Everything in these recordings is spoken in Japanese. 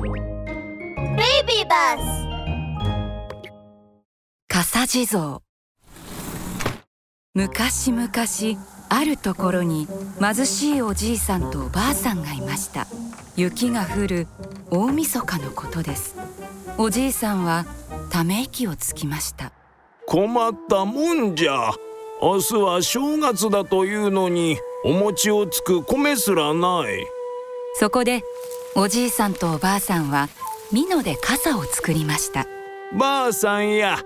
Baby bus. 笠地蔵昔々あるところに貧しいおじいさんとおばあさんがいました。雪が降る大晦日のことです。おじいさんはため息をつきました。困ったもんじゃ。明日は正月だというのにお餅をつく米すらない。そこでおじいさんとおばあさんは美濃で傘を作りました。ばあさんや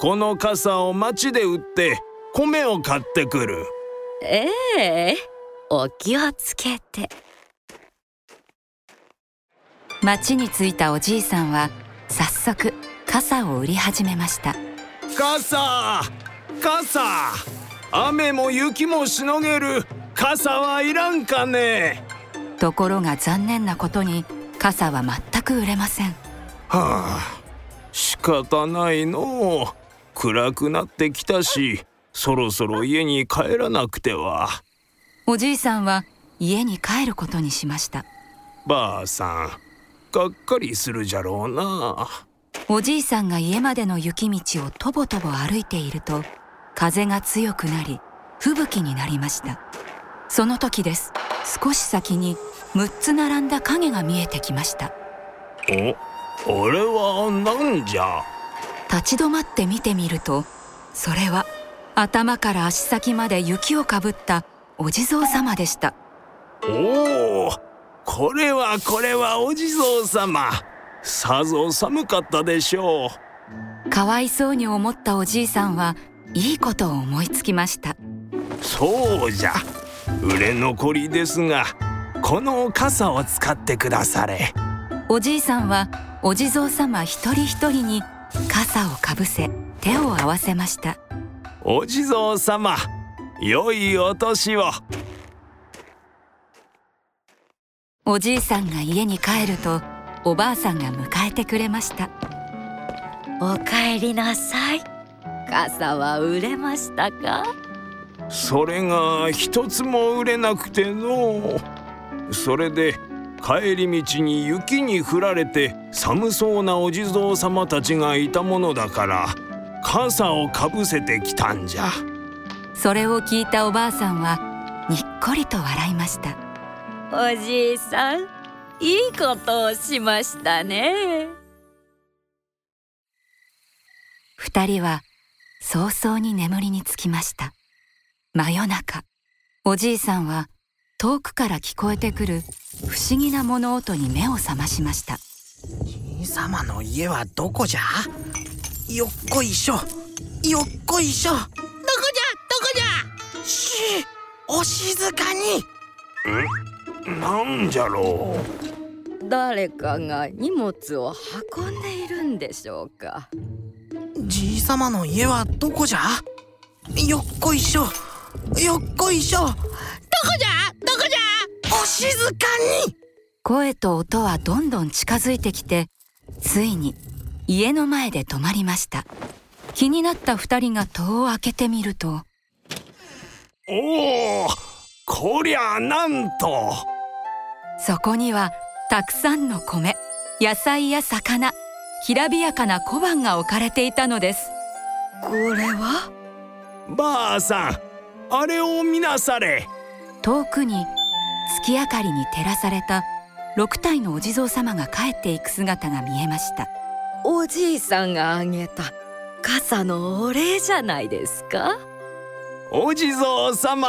この傘を町で売って米を買ってくる。ええお気をつけて。町に着いたおじいさんは早速傘を売り始めました。傘傘。雨も雪もしのげる。傘はいらんかねところが残念なことに傘は全く売れません。はあ仕方ないの。う暗くなってきたしそろそろ家に帰らなくては。おじいさんは家に帰ることにしました。ばあさんがっかりするじゃろうな。おじいさんが家までの雪道をとぼとぼ歩いていると風が強くなり吹雪になりました。その時です少し先に6つ並んだ影が見えてきました。おあれは何じゃ？立ち止まって見てみるとそれは頭から足先まで雪をかぶったお地蔵様でした。おおこれはこれはお地蔵様。さぞ寒かったでしょう。かわいそうに思ったおじいさんはいいことを思いつきました。そうじゃ売れ残りですがこの傘を使ってくだされ。おじいさんはお地蔵様一人一人に傘をかぶせ手を合わせました。お地蔵様良いお年を。おじいさんが家に帰るとおばあさんが迎えてくれました。お帰りなさい。傘は売れましたか？それが一つも売れなくての。それで帰り道に雪に降られて寒そうなお地蔵様たちがいたものだから傘をかぶせてきたんじゃ。それを聞いたおばあさんはにっこりと笑いました。おじいさんいいことをしましたね。二人は早々に眠りにつきました真夜中。おじいさんは遠くから聞こえてくる不思議な物音に目を覚ましました。じいさまの家はどこじゃ？よっこいしょ。よっこいしょ。どこじゃ？どこじゃ？しお静かに。んなんじゃろう。誰かが荷物を運んでいるんでしょうか？じいさまの家はどこじゃ？よっこいしょよっこいしょ。どこじゃ？どこじゃ？お静かに。声と音はどんどん近づいてきてついに家の前で止まりました。気になった二人が戸を開けてみると。おおこりゃなんと。そこにはたくさんの米野菜や魚きらびやかな小判が置かれていたのです。これは？ばあさんあれを見なされ。遠くに月明かりに照らされた6体のお地蔵様が帰っていく姿が見えました。おじいさんがあげた傘のお礼じゃないですか。お地蔵様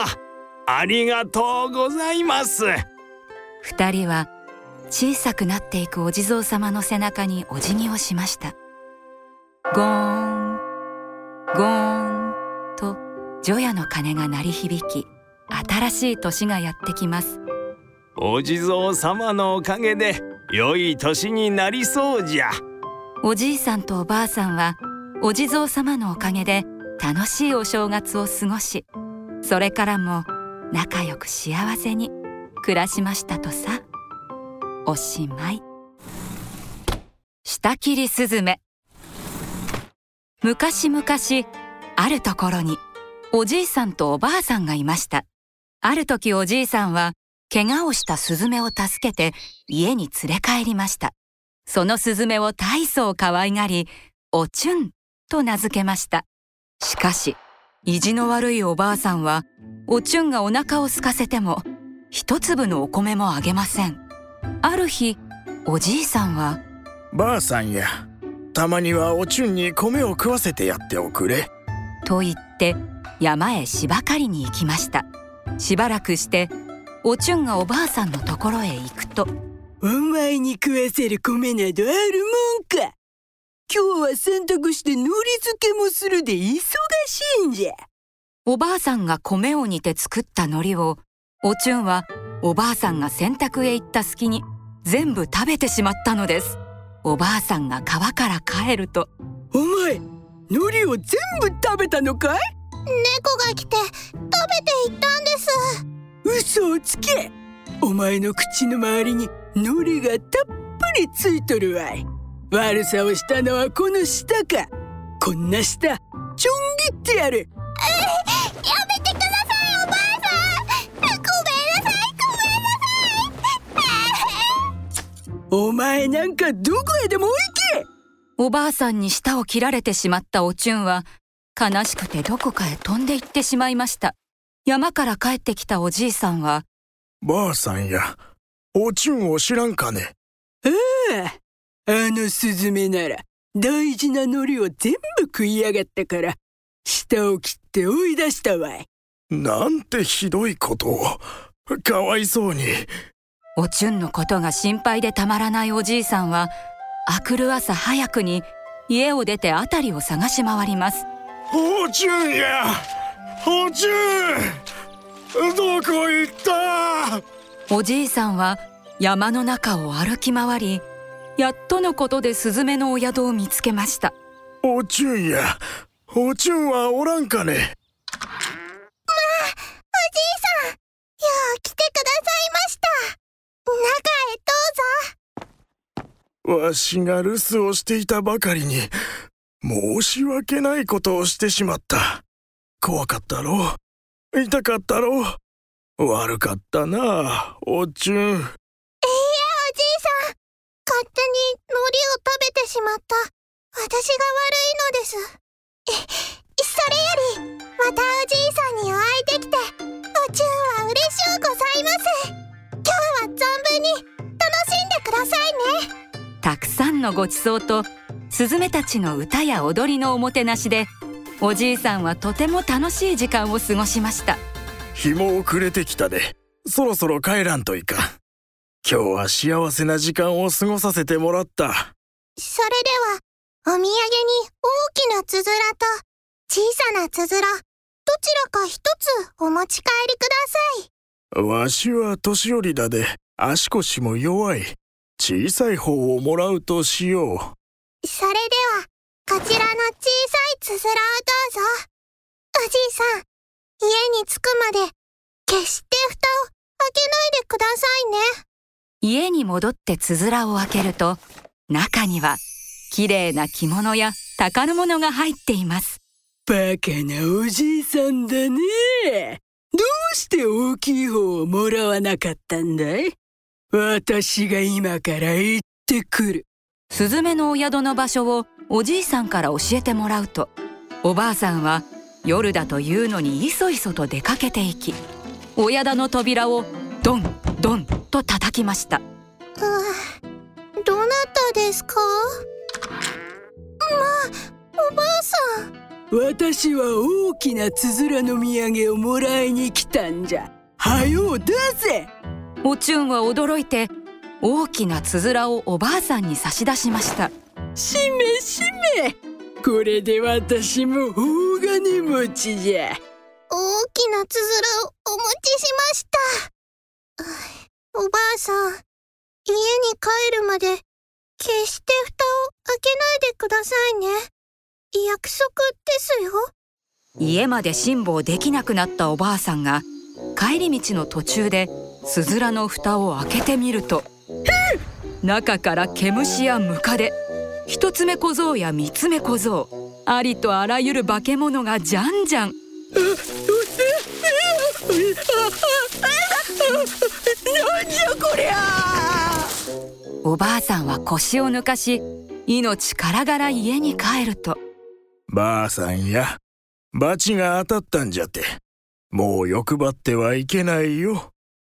ありがとうございます。二人は小さくなっていくお地蔵様の背中にお辞儀をしました。ゴーンゴーン。と除夜の鐘が鳴り響き新しい年がやってきます。お地蔵様のおかげで良い年になりそうじゃ。おじいさんとおばあさんはお地蔵様のおかげで楽しいお正月を過ごしそれからも仲良く幸せに暮らしましたとさ。おしまい。下切りスズメ。昔々あるところにおじいさんとおばあさんがいました。ある時おじいさんは怪我をしたスズメを助けて家に連れ帰りました。そのスズメを大層可愛がりおちゅんと名付けました。しかし意地の悪いおばあさんはおちゅんがお腹を空かせても一粒のお米もあげません。ある日おじいさんはばあさんやたまにはおちゅんに米を食わせてやっておくれ。と言って山へ芝刈りに行きました。しばらくしておちゅんがおばあさんのところへ行くとお前に食わせる米などあるもんか。今日は洗濯して海苔漬けもするで忙しいんじゃ。おばあさんが米を煮て作った海苔をおちゅんはおばあさんが洗濯へ行った隙に全部食べてしまったのです。おばあさんが川から帰るとお前海苔を全部食べたのかい？猫が来て食べていったんです。嘘をつけ。お前の口の周りに海苔がたっぷりついとるわい。悪さをしたのはこの舌か。こんな舌ちょん切ってやる。やめてくださいおばあさん。ごめんなさいごめんなさい。お前なんかどこへでも行け。おばあさんに舌を切られてしまったおちゅんは悲しくてどこかへ飛んで行ってしまいました。山から帰ってきたおじいさんはばあさんやおちゅんを知らんかね。ああのスズメなら大事な海苔を全部食いやがったから舌を切って追い出したわい。なんてひどいことを。かわいそうに。おちゅんのことが心配でたまらないおじいさんはあくる朝早くに家を出て辺りを探し回りますおちゅんやおちゅんどこ行った？おじいさんは山の中を歩き回りやっとのことでスズメのお宿を見つけました。おちゅんやおちゅんはおらんかね？おじいさんよう来てくださいました。中へどうぞ。わしが留守をしていたばかりに申し訳ないことをしてしまった。怖かったろ？う痛かったろ？う悪かったなおちゅん。いやおじいさん。勝手に海苔を食べてしまった。私が悪いのです。えそれよりまたおじいさんにお会いできておちゅんは嬉しゅうございます。今日は存分に楽しんでくださいね。たくさんのごちそうとスズメたちの歌や踊りのおもてなしでおじいさんはとても楽しい時間を過ごしました。日も暮れてきたでそろそろ帰らんといかん。今日は幸せな時間を過ごさせてもらった。それではお土産に大きなつづらと小さなつづらどちらか一つお持ち帰りください。わしは年寄りだで足腰も弱い。小さい方をもらうとしようそれではこちらの小さいつづらをどうぞ。おじいさん家に着くまで決して蓋を開けないでくださいね。家に戻ってつづらを開けると中には綺麗な着物や宝物が入っています。バカなおじいさんだね。どうして大きい方をもらわなかったんだい？私が今から行ってくるスズメのお宿の場所をおじいさんから教えてもらうとおばあさんは夜だというのにいそいそと出かけていきお宿の扉をドンドンと叩きました。どなたですか？まあおばあさん。私は大きなつづらの土産をもらいに来たんじゃ。はよう出せ。おちゅんは驚いて大きなつづらをおばあさんに差し出しました。しめしめ。これで私も大金持ちじゃ。大きなつづらをお持ちしました。うおばあさん家に帰るまで決して蓋を開けないでくださいね。約束ですよ。家まで辛抱できなくなったおばあさんが帰り道の途中でスズラの蓋を開けてみると中から毛虫やムカデ一つ目小僧や三つ目小僧ありとあらゆる化け物がじゃんじゃん。おばあさんは腰を抜かし命からがら家に帰るとばあさんやバチが当たったんじゃってもう欲張ってはいけないよ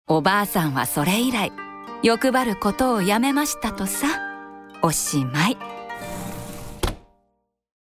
おばあさんはそれ以来欲張ることをやめましたとさおしまい。